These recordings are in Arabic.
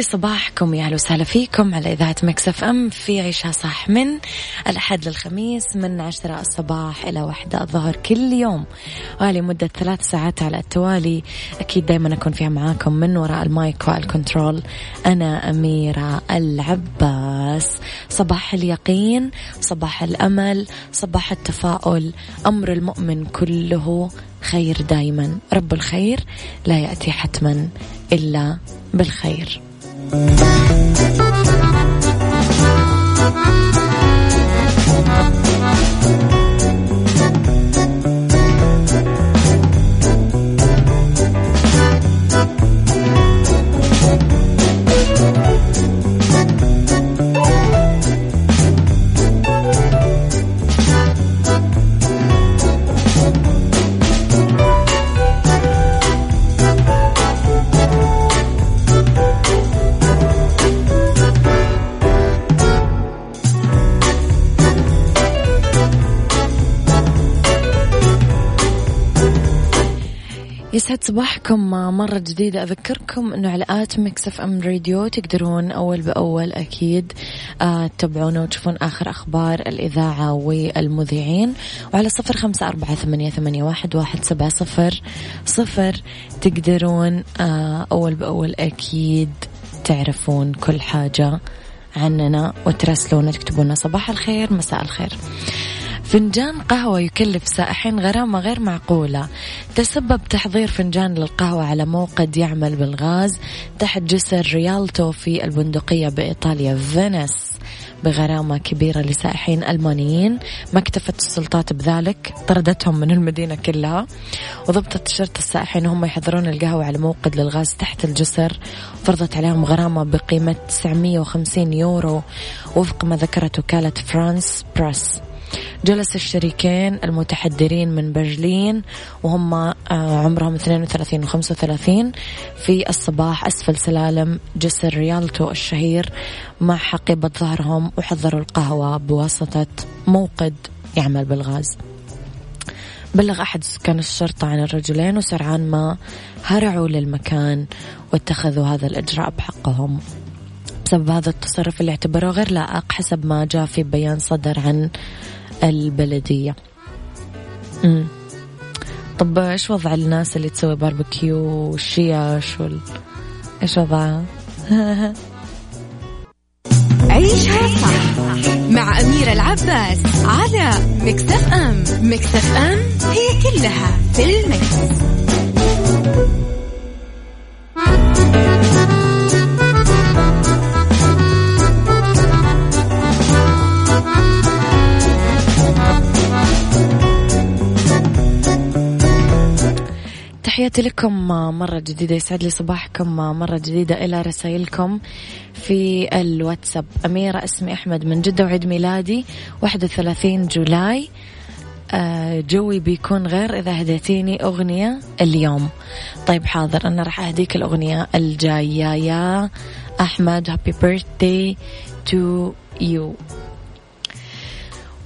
لي صباحكم يا أهلا وسهلا فيكم على إذاعة Mix FM عيشها صح من الأحد للخميس من عشرة الصباح إلى واحدة الظهر كل يوم. ولمده ثلاث ساعات على التوالي. أكيد دائما أكون فيها معاكم من وراء ال mic وال control أنا أميرة العباس. صباح اليقين صباح الأمل صباح التفاؤل. أمر المؤمن كله خير دائما رب الخير لا يأتي حتما إلا بالخير. Thank you. يسعد صباحكم. مرة جديدة أذكركم أنه على at Mix FM Radio تقدرون أول بأول أكيد آه تتابعونا وتشوفون آخر أخبار الإذاعة والمذيعين. وعلى صفر خمسة أربعة ثمانية, ثمانية واحد, واحد سبعة صفر صفر تقدرون آه أول بأول أكيد تعرفون كل حاجة عننا وتراسلونا تكتبونا صباح الخير مساء الخير. فنجان قهوة يكلف سائحين غرامة غير معقولة. تسبب تحضير فنجان للقهوة على موقد يعمل بالغاز تحت جسر ريالتو في البندقية بإيطاليا Venice. بغرامة كبيرة لسائحين ألمانيين. ما اكتفت السلطات بذلك طردتهم من المدينة كلها. وضبطت شرطة السائحين هم يحضرون القهوة على موقد للغاز تحت الجسر. فرضت عليهم غرامة بقيمة 950 يورو وفق ما ذكرت وكالة فرانس بريس. جلس الشريكين المتحدرين من برلين وهم آه، عمرهم 32 و 35 في الصباح أسفل سلالم جسر ريالتو الشهير مع حقيبة ظهرهم وحضروا القهوة بواسطة موقد يعمل بالغاز. بلغ أحد سكان الشرطة عن الرجلين وسرعان ما هرعوا للمكان واتخذوا هذا الإجراء بحقهم. بسبب هذا التصرف اللي اعتبروه غير لائق حسب ما جاء في بيان صدر عن البلدية مم. طب إيش وضع الناس اللي تسوي باربيكيو والشياش وال... إيش وضعها؟ عيشها صح مع أميرة العباس على Mix FM Mix FM هي كلها في ال mix. تحياتي لكم مرة جديدة يسعد لي صباحكم مرة جديدة إلى رسائلكم في الواتساب. أميرة اسمي أحمد من جدة وعيد ميلادي 31 July. آه، جوي بيكون غير إذا هديتيني أغنية اليوم. طيب حاضر أنا راح أهديك الأغنية الجاية. يا أحمد happy birthday to you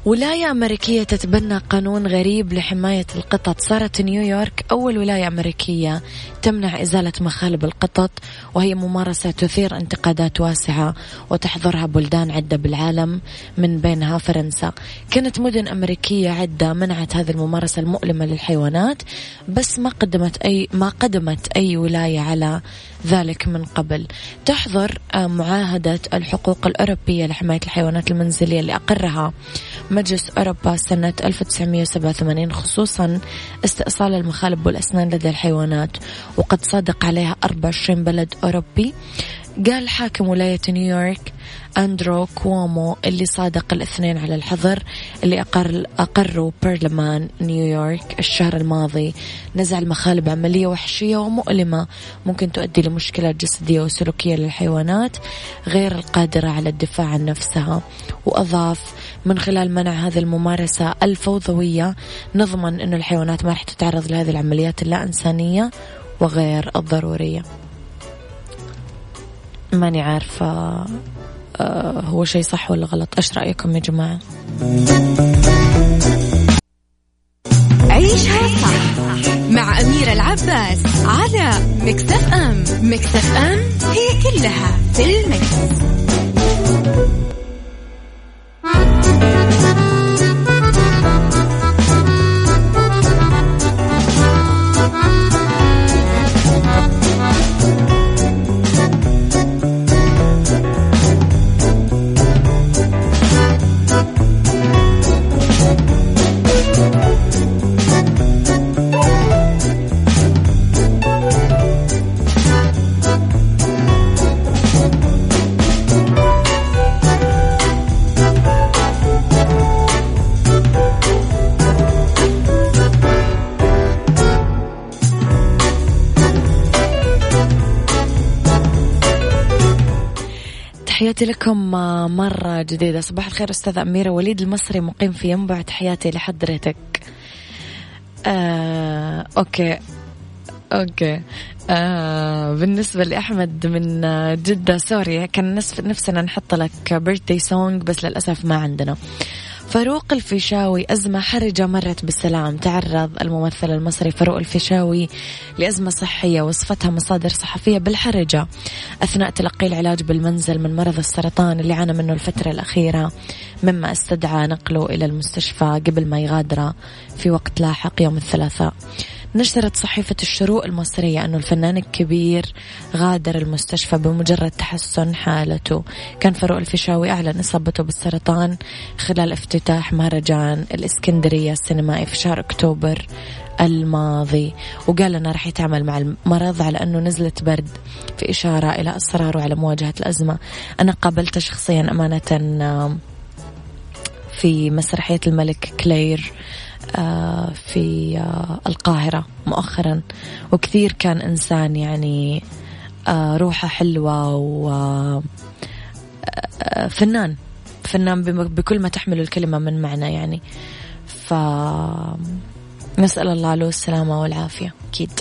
ولاية أمريكية تتبنى قانون غريب لحماية القطط. صارت نيويورك أول ولاية أمريكية تمنع إزالة مخالب القطط وهي ممارسة تثير انتقادات واسعة وتحظرها بلدان عدة بالعالم من بينها فرنسا. كانت مدن أمريكية عدة منعت هذه الممارسة المؤلمة للحيوانات بس ما قدمت أي ما قدمت أي ولاية على ذلك من قبل. تحظر آه، معاهدة الحقوق الأوروبية لحماية الحيوانات المنزلية اللي أقرها مجلس أوروبا سنة 1987 خصوصا استئصال المخالب والأسنان لدى الحيوانات وقد صادق عليها 24 بلد أوروبي. قال حاكم ولاية نيويورك أندرو كوامو اللي صادق الاثنين على الحظر اللي أقر أقروا برلمان نيويورك الشهر الماضي. نزع المخالب عملية وحشية ومؤلمة ممكن تؤدي لمشكلة جسدية وسلوكية للحيوانات غير القادرة على الدفاع عن نفسها. وأضاف من خلال منع هذه الممارسة الفوضوية نضمن أن الحيوانات ما راح تتعرض لهذه العمليات اللا إنسانية وغير الضرورية. ماني عارفة آه، هو شيء صح ولا غلط. إيش رأيكم يا جماعة؟ عيشها صح مع العبد العباس على مكتف أم. مكتف أم هي كلها في المكس. تحياتي لكم مرة جديدة. صباح الخير أستاذة أميرة وليد المصري مقيم في ينبع. تحياتي لحضرتك آه، okay. okay. آه بالنسبة لأحمد من جدة sorry كان نفسنا نحط لك birthday song بس للأسف ما عندنا. آه فاروق الفيشاوي أزمة حرجة مرت بالسلام. تعرض الممثل المصري فاروق الفيشاوي لأزمة صحية وصفتها مصادر صحفية بالحرجة. أثناء تلقي العلاج بالمنزل من مرض السرطان اللي عانى منه الفترة الأخيرة مما استدعى نقله إلى المستشفى قبل ما يغادر في وقت لاحق يوم الثلاثاء. نشرت صحيفة الشروق المصرية أنه الفنان الكبير غادر المستشفى بمجرد تحسن حالته. كان فاروق الفيشاوي أعلن إصابته بالسرطان خلال افتتاح مهرجان الإسكندرية السينمائي في شهر أكتوبر الماضي. وقال أنه راح يتعامل مع المرض على أنه نزلة برد في إشارة إلى إصراره على مواجهة الأزمة. أنا قابلته شخصيا أمانة في مسرحية الملك كلير في آه، القاهرة مؤخرا. وكثير كان إنسان يعني آه، روحه حلوة و فنان. فنان بكل ما تحمل الكلمة من معنى يعني. ف نسأل الله له السلامة والعافية. أكيد.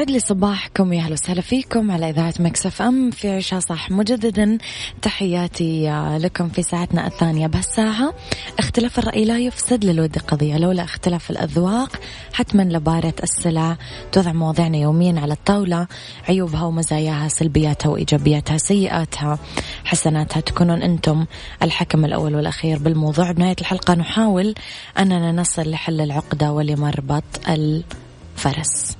يسعد لي صباحكم يا أهلا وسهلا فيكم على إذاعة مكسف أم. في عشاء صح مجددا. تحياتي لكم في ساعتنا الثانية بهالساعة. اختلاف الرأي لا يفسد للود قضية لولا اختلاف الأذواق حتما لبارة السلع توضع مواضيعنا يوميا على الطاولة. عيوبها ومزاياها سلبياتها وإيجابياتها سيئاتها حسناتها. تكونون أنتم الحكم الأول والأخير بالموضوع. بنهاية الحلقة نحاول أننا نصل لحل العقدة ولمربط الفرس.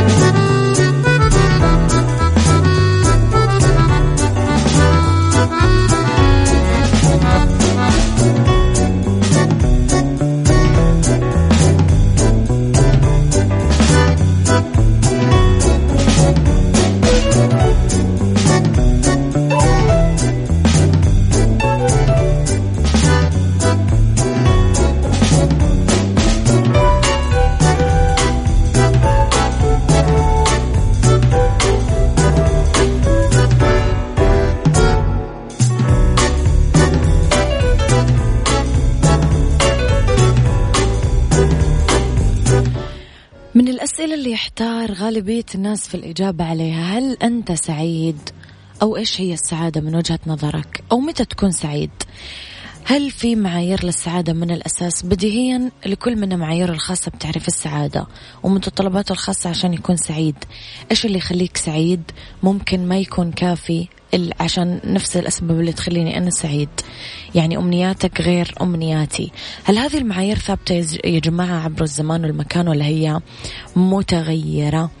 غالبية الناس في الإجابة عليها هل أنت سعيد؟ أو إيش هي السعادة من وجهة نظرك؟ أو متى تكون سعيد؟ هل في معايير للسعادة من الأساس؟ بديهيا لكل منا معايير الخاصة بتعريف السعادة ومتطلباته الخاصة عشان يكون سعيد. إيش اللي يخليك سعيد؟ ممكن ما يكون كافي عشان نفس الأسباب اللي تخليني أنا سعيد. يعني أمنياتك غير أمنياتي. هل هذه المعايير ثابتة يا جماعة عبر الزمان والمكان ولا هي متغيرة؟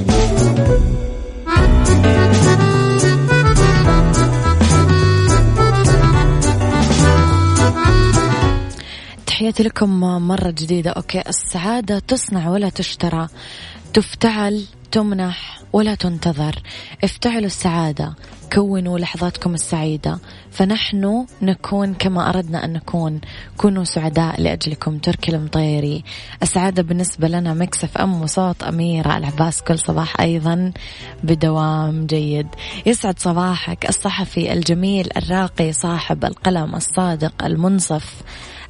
تحياتي لكم مرة جديدة. okay السعادة تصنع ولا تشترى. تفتعل تمنح ولا تنتظر. افتعلوا السعادة كونوا لحظاتكم السعيدة. فنحن نكون كما أردنا أن نكون. كونوا سعداء لأجلكم تركي المطيري. السعادة بالنسبة لنا Mix FM وصوت أميرة العباس كل صباح أيضا بدوام جيد. يسعد صباحك الصحفي الجميل الراقي صاحب القلم الصادق المنصف.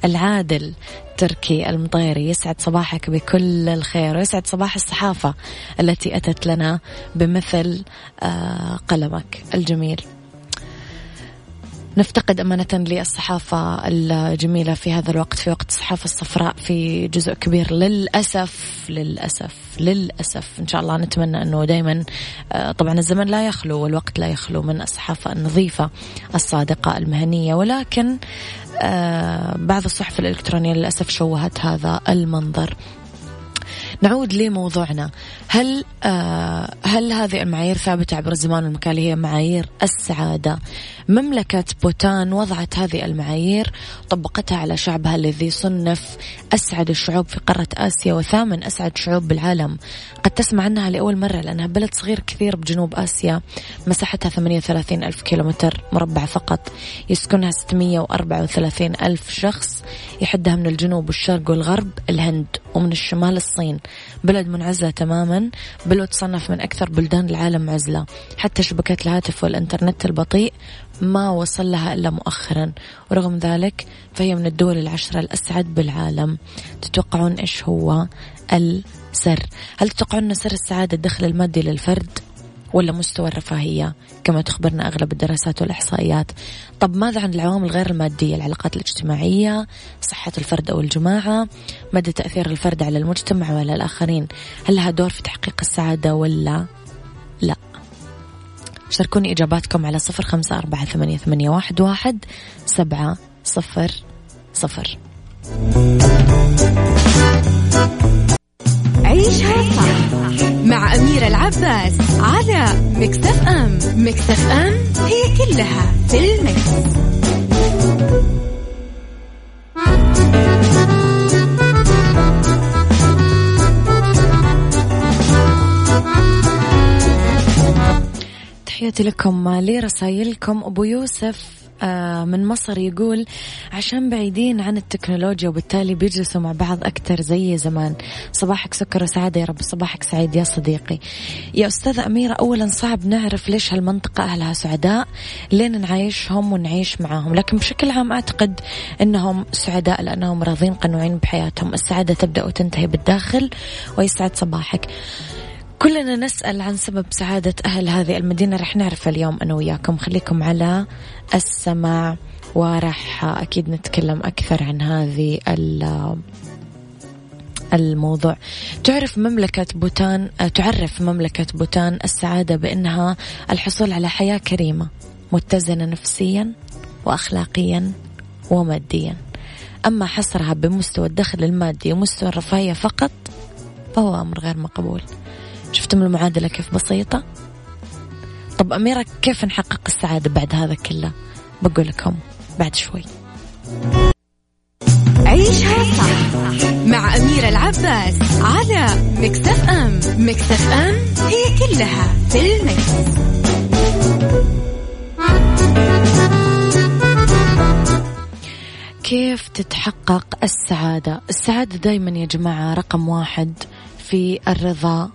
العادل تركي المطيري يسعد صباحك بكل الخير ويسعد صباح الصحافة التي أتت لنا بمثل آه، قلمك الجميل. نفتقد أمانة للصحافة الجميلة في هذا الوقت في وقت الصحافة الصفراء في جزء كبير. للأسف للأسف للأسف إن شاء الله نتمنى أنه دايما آه، طبعا الزمن لا يخلو والوقت لا يخلو من الصحافة النظيفة الصادقة المهنية. ولكن آه، بعض الصحف الإلكترونية للأسف شوهت هذا المنظر. نعود لموضوعنا. هل آه هل هذه المعايير ثابتة عبر الزمان والمكان هي معايير السعادة؟ مملكة بوتان وضعت هذه المعايير طبقتها على شعبها الذي صنف أسعد الشعوب في قارة آسيا وثامن أسعد شعوب بالعالم. قد تسمع عنها لأول مرة لأنها بلد صغير كثير بجنوب آسيا. مساحتها 38 ألف كيلومتر مربع فقط. يسكنها 634 ألف شخص. يحدها من الجنوب والشرق والغرب الهند ومن الشمال الصين. بلد منعزلة تماما بل وتصنف من أكثر بلدان العالم عزلة حتى شبكات الهاتف والإنترنت البطيء ما وصل لها إلا مؤخرا. ورغم ذلك فهي من الدول العشرة الأسعد بالعالم. تتوقعون إيش هو السر؟ هل تتوقعون سر السعادة الدخل المادي للفرد؟ ولا مستوى الرفاهية كما تخبرنا أغلب الدراسات والإحصائيات. طب ماذا عن العوامل غير المادية؟ العلاقات الاجتماعية صحة الفرد أو الجماعة مدى تأثير الفرد على المجتمع وعلى الآخرين؟ هل لها دور في تحقيق السعادة ولا لا؟ شاركوني إجاباتكم على صفر خمسة أربعة ثمانية, ثمانية واحد, واحد سبعة صفر صفر. عيشها صح مع أميرة العباس على مكتف أم مكتف أم هي كلها في المكس. تحياتي لكم لرسائلكم أبو يوسف من مصر يقول عشان بعيدين عن التكنولوجيا وبالتالي بيجلسوا مع بعض أكثر زي زمان. صباحك سكر وسعادة يا رب صباحك سعيد يا صديقي. يا أستاذة أميرة أولا صعب نعرف ليش هالمنطقة أهلها سعداء لين نعايشهم ونعيش معاهم. لكن بشكل عام أعتقد أنهم سعداء لأنهم راضين قنوعين بحياتهم. السعادة تبدأ وتنتهي بالداخل ويسعد صباحك. كلنا نسأل عن سبب سعادة أهل هذه المدينة. رح نعرف اليوم أنا وياكم. خليكم على السماع ورح أكيد نتكلم أكثر عن هذه الموضوع. تعرف مملكة بوتان تعرف مملكة بوتان السعادة بأنها الحصول على حياة كريمة متزنة نفسيا وأخلاقيا وماديا. أما حصرها بمستوى الدخل المادي ومستوى الرفاهية فقط فهو أمر غير مقبول. شفتم المعادلة كيف بسيطة؟ طب أميرة كيف نحقق السعادة بعد هذا كله؟ بقول لكم بعد شوي. عيشها صح مع أميرة العباس على مكتف أم مكتف أم هي كلها في المكس. كيف تتحقق السعادة؟ السعادة دايما يا جماعة رقم واحد في الرضا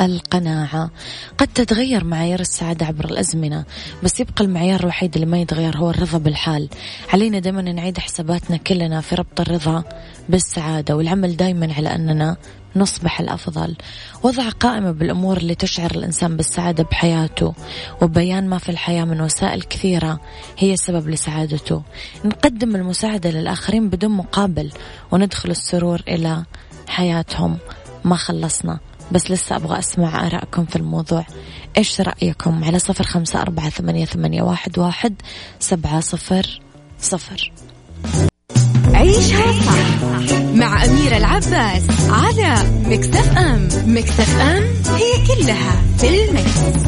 والقناعة قد تتغير معايير السعادة عبر الأزمنة بس يبقى المعيار الوحيد اللي ما يتغير هو الرضا بالحال. علينا دائما نعيد حساباتنا كلنا في ربط الرضا بالسعادة والعمل دائما على أننا نصبح الأفضل. وضع قائمة بالأمور اللي تشعر الإنسان بالسعادة بحياته وبيان ما في الحياة من وسائل كثيرة هي السبب لسعادته. نقدم المساعدة للآخرين بدون مقابل وندخل السرور إلى حياتهم. ما خلصنا. بس لسه أبغى أسمع آرائكم في الموضوع. إيش رأيكم؟ على صفر خمسة أربعة ثمانية, ثمانية واحد, واحد سبعة صفر صفر. عيشها صح مع أميرة العباس على مكتف أم. مكتف أم هي كلها في المكس.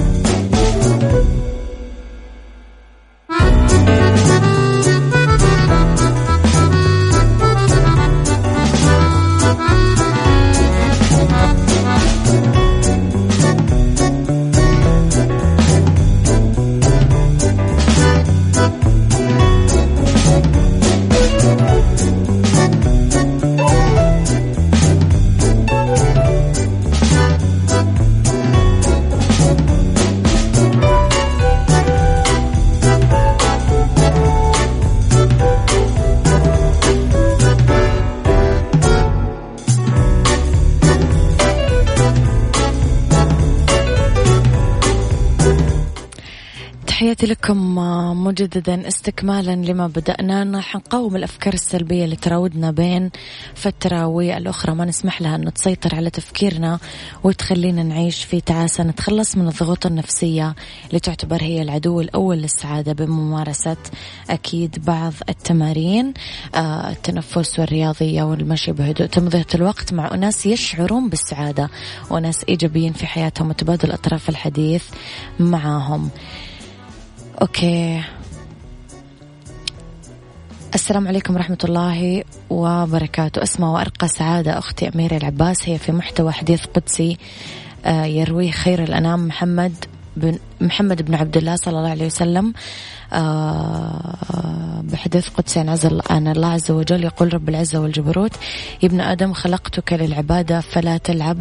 لكم مجددا استكمالا لما بدأنا. راح نقاوم الأفكار السلبية اللي تراودنا بين فترة والأخرى. ما نسمح لها أنه تسيطر على تفكيرنا وتخلينا نعيش في تعاسة نتخلص من الضغوط النفسية اللي تعتبر هي العدو الأول للسعادة بممارسة أكيد بعض التمارين آه، التنفس والرياضية والمشي بهدوء. تمضية الوقت مع أناس يشعرون بالسعادة وناس إيجابيين في حياتهم وتبادل أطراف الحديث معاهم أوكي. السلام عليكم ورحمة الله وبركاته. أسمى وأرقى سعادة أختي أميرة العباس. هي في محتوى حديث قدسي آه، يرويه خير الأنام محمد بن محمد بن عبد الله صلى الله عليه وسلم. بحديث قدسي عن الله عز وجل يقول رب العزة والجبروت يا ابن آدم خلقتك للعبادة فلا تلعب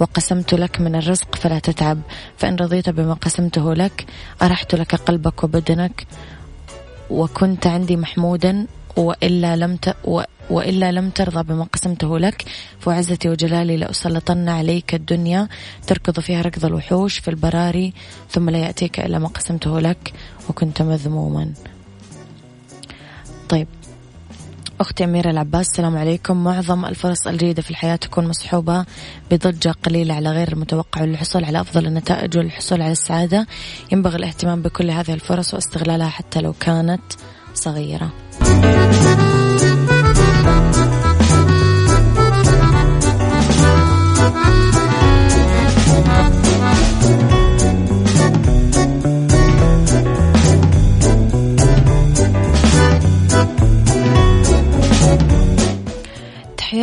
وقسمت لك من الرزق فلا تتعب فإن رضيت بما قسمته لك أرحت لك قلبك وبدنك وكنت عندي محمودا وإلا لم ت... و... وإلا لم ترضى بما قسمته لك. فعزتي وجلالي لأسلطن عليك الدنيا. تركض فيها ركض الوحوش في البراري ثم لا يأتيك إلا ما قسمته لك وكنت مذموما. طيب. أختي أميرة العباس السلام عليكم. معظم الفرص الجيدة في الحياة تكون مصحوبة بضجة قليلة على غير المتوقع للحصول على أفضل النتائج والحصول على السعادة. ينبغي الاهتمام بكل هذه الفرص واستغلالها حتى لو كانت صغيرة.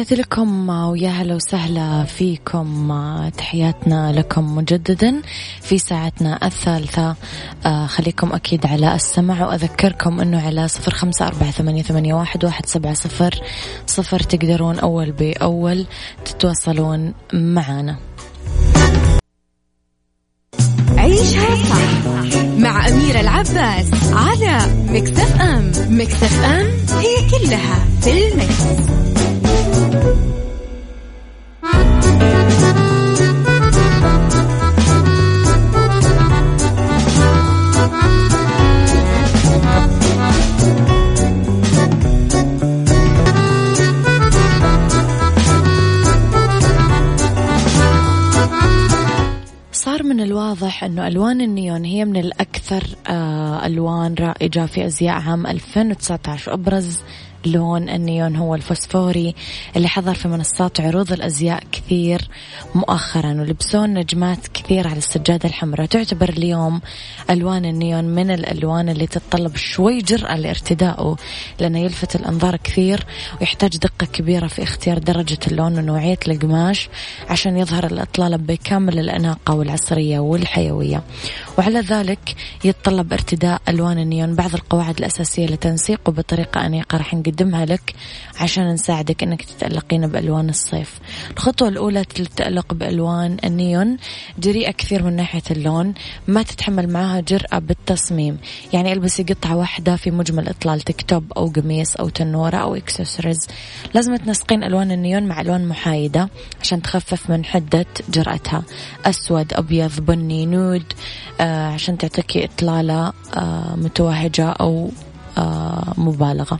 تحياتي لكم ويا هلا وسهلا فيكم تحياتنا لكم مجددا في ساعتنا الثالثة. آه، خليكم أكيد على السمع وأذكركم أنه على صفر خمسة أربعة ثمانية, واحد, واحد سبعة صفر صفر تقدرون أول بأول تتواصلون معنا. عيشها صح مع أميرة العباس على مكتف أم. مكتف أم هي كلها في المكس. الواضح أنه ألوان النيون هي من الأكثر آه، ألوان رائجة في أزياء عام 2019 أبرز لون النيون هو الفوسفوري اللي حضر في منصات عروض الأزياء كثير مؤخرا ولبسون نجمات كثير على السجادة الحمراء. تعتبر اليوم ألوان النيون من الألوان اللي تتطلب شوي جرأة لارتدائه لأنه يلفت الأنظار كثير ويحتاج دقة كبيرة في اختيار درجة اللون ونوعية القماش عشان يظهر الإطلالة بكامل الأناقة والعصرية والحيوية. وعلى ذلك يتطلب ارتداء ألوان النيون بعض القواعد الأساسية لتنسيقه بطريقة أنيقة. راح نقدمها لك عشان نساعدك أنك تتألقين بألوان الصيف. الخطوة الأولى للتألق بألوان النيون جريئة كثير من ناحية اللون ما تتحمل معها جرأة بالتصميم. يعني ألبسي قطعة واحدة في مجمل إطلالتك top أو قميص أو تنورة أو إكسسوارز. لازم تنسقين ألوان النيون مع ألوان محايدة عشان تخفف من حدة جرأتها. أسود أبيض بني nude آه عشان تعطيكي إطلالة آه متوهجة أو آه مبالغة.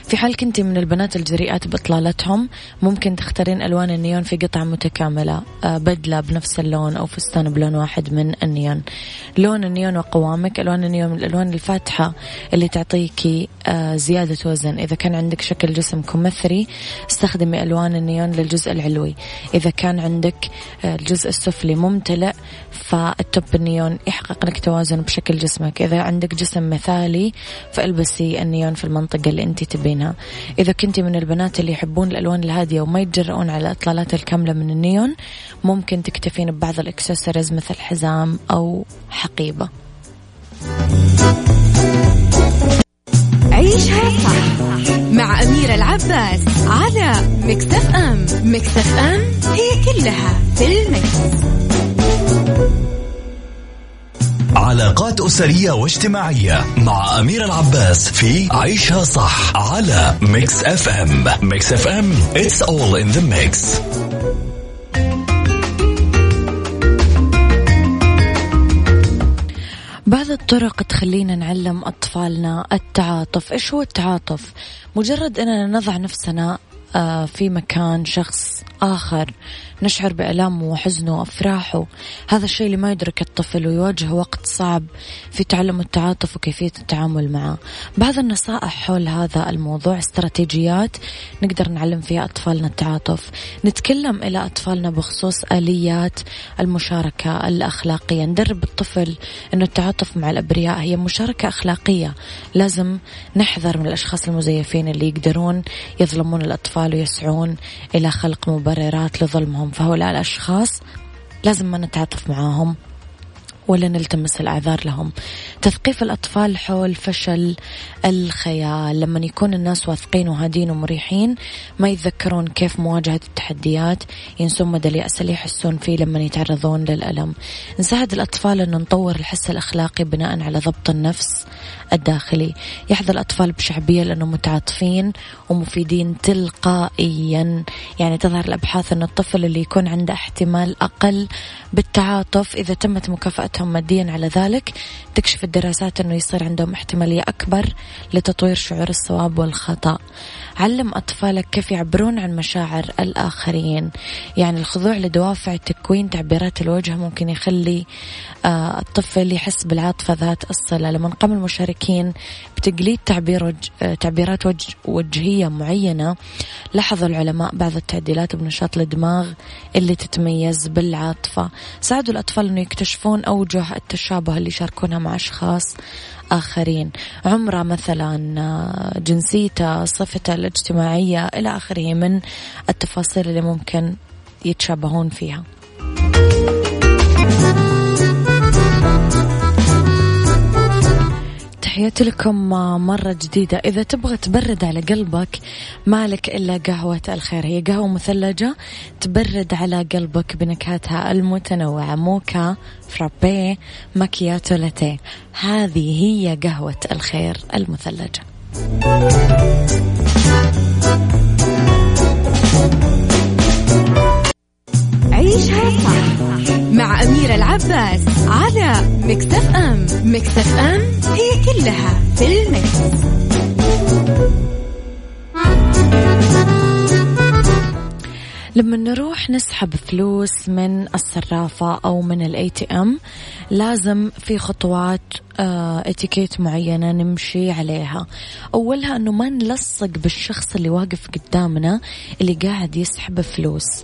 في حال كنتي من البنات الجريئات بإطلالتهم ممكن تختارين ألوان النيون في قطعة متكاملة آه، بدلة بنفس اللون أو فستان بلون واحد من النيون. لون النيون وقوامك ألوان النيون من الألوان الفاتحة اللي تعطيكي آه، زيادة وزن. إذا كان عندك شكل جسم كمثري استخدمي ألوان النيون للجزء العلوي. إذا كان عندك آه، الجزء السفلي ممتلئ فال top ال neon يحقق لك توازن بشكل جسمك. إذا عندك جسم مثالي فألبسي النيون في المنطقة اللي أنت تبينها. إذا كنتي من البنات اللي يحبون الألوان الهادية وما يتجرؤون على الإطلالات الكاملة من النيون ممكن تكتفين ببعض الإكسسوارز مثل حزام أو حقيبة. عيشها صح مع أميرة العباس على Mix FM. Mix FM it's all in the mix. علاقات أسرية واجتماعية مع أميرة العباس في عيشها صح على Mix FM Mix FM it's all in the mix. بعض الطرق تخلينا نعلم أطفالنا التعاطف. إيش هو التعاطف؟ مجرد أننا نضع نفسنا في مكان شخص آخر نشعر بألامه وحزنه وأفراحه. هذا الشيء اللي ما يدرك الطفل ويواجه وقت صعب في تعلم التعاطف وكيفية التعامل معه. بعض النصائح حول هذا الموضوع استراتيجيات نقدر نعلم فيها أطفالنا التعاطف. نتكلم إلى أطفالنا بخصوص آليات المشاركة الأخلاقية. ندرب الطفل أنه التعاطف مع الأبرياء هي مشاركة أخلاقية. لازم نحذر من الأشخاص المزيفين اللي يقدرون يظلمون الأطفال. ويسعون إلى خلق مبررات لظلمهم فهؤلاء الأشخاص لازم ما نتعاطف معاهم. ولا نلتمس الأعذار لهم. تثقيف الأطفال حول فشل الخيال. لما يكون الناس واثقين وهادين ومريحين ما يتذكرون كيف مواجهة التحديات ينسون مدى اليأس اللي يحسون فيه لما يتعرضون للألم. نساعد الأطفال أن نطور الحس الأخلاقي بناء على ضبط النفس الداخلي. يحظى الأطفال بشعبية لأنهم متعاطفين ومفيدين تلقائيا. يعني تظهر الأبحاث أن الطفل اللي يكون عنده احتمال أقل بالتعاطف إذا تمت مكافأتهم ماديا على ذلك تكشف الدراسات أنه يصير عندهم احتمالية أكبر لتطوير شعور الصواب والخطأ. علم أطفالك كيف يعبرون عن مشاعر الآخرين. يعني الخضوع لدوافع تكوين تعبيرات الوجه ممكن يخلي آه، الطفل يحس بالعاطفة ذات الصلة. لما قام المشاركين بتقليد تعبير وجه آه، تعبيرات وجه وجهية معينة لاحظ العلماء بعض التعديلات بنشاط الدماغ اللي تتميز بالعاطفة. ساعدوا الأطفال أنه يكتشفون أوجه التشابه اللي يشاركونها مع أشخاص آخرين. عمره مثلا آه، جنسيته صفته الاجتماعية إلى آخره من التفاصيل اللي ممكن يتشابهون فيها. تحياتي لكم مرة جديدة. إذا تبغى تبرد على قلبك مالك إلا قهوة الخير. هي قهوة مثلجة تبرد على قلبك بنكهاتها المتنوعة. موكا فرابي ماكياتو لاتيه. هذه هي قهوة الخير المثلجة. عيشها صح مع أميرة العباس على مكتف أم مكتف أم هي كلها في المكس. لما نروح نسحب فلوس من الصرافة أو من ال ATM لازم في خطوات إتيكيت معينة نمشي عليها. أولها أنه ما نلصق بالشخص اللي واقف قدامنا اللي قاعد يسحب فلوس.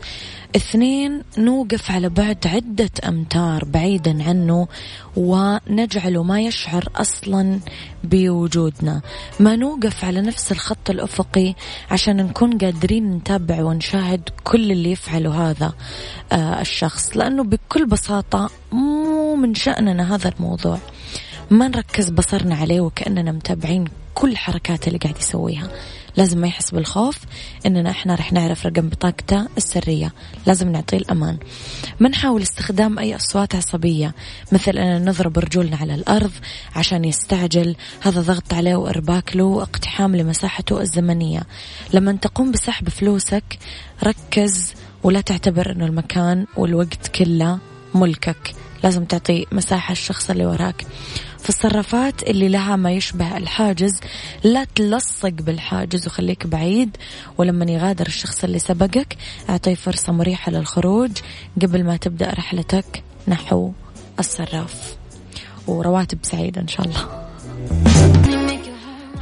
اثنين نوقف على بعد عدة أمتار بعيدا عنه ونجعله ما يشعر أصلا بوجودنا. ما نوقف على نفس الخط الأفقي عشان نكون قادرين نتابع ونشاهد كل اللي يفعله هذا آه الشخص. لأنه بكل بساطة مو من شأننا هذا الموضوع. ما نركز بصرنا عليه وكأننا متابعين كل حركاته اللي قاعد يسويها. لازم ما يحس بالخوف إننا إحنا رح نعرف رقم بطاقته السرية. لازم نعطيه الأمان. ما نحاول استخدام أي أصوات عصبية مثل إننا نضرب رجولنا على الأرض عشان يستعجل. هذا ضغط عليه وإرباك له واقتحام لمساحته الزمنية. لما تقوم بسحب فلوسك ركز ولا تعتبر إنه المكان والوقت كله ملكك. لازم تعطي مساحة الشخص اللي وراك. في الصرافات اللي لها ما يشبه الحاجز لا تلصق بالحاجز وخليك بعيد ولما يغادر الشخص اللي سبقك أعطيه فرصة مريحة للخروج. قبل ما تبدأ رحلتك نحو الصراف. ورواتب سعيدة إن شاء الله.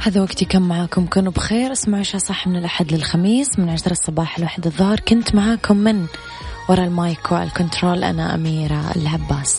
هذا وقتي كم معاكم. كونوا بخير. اسمعوا عشاء صح من الأحد للخميس من عشرة الصباح لواحد الظهر. كنت معاكم من وراء المايك والكنترول أنا أميرة العباس.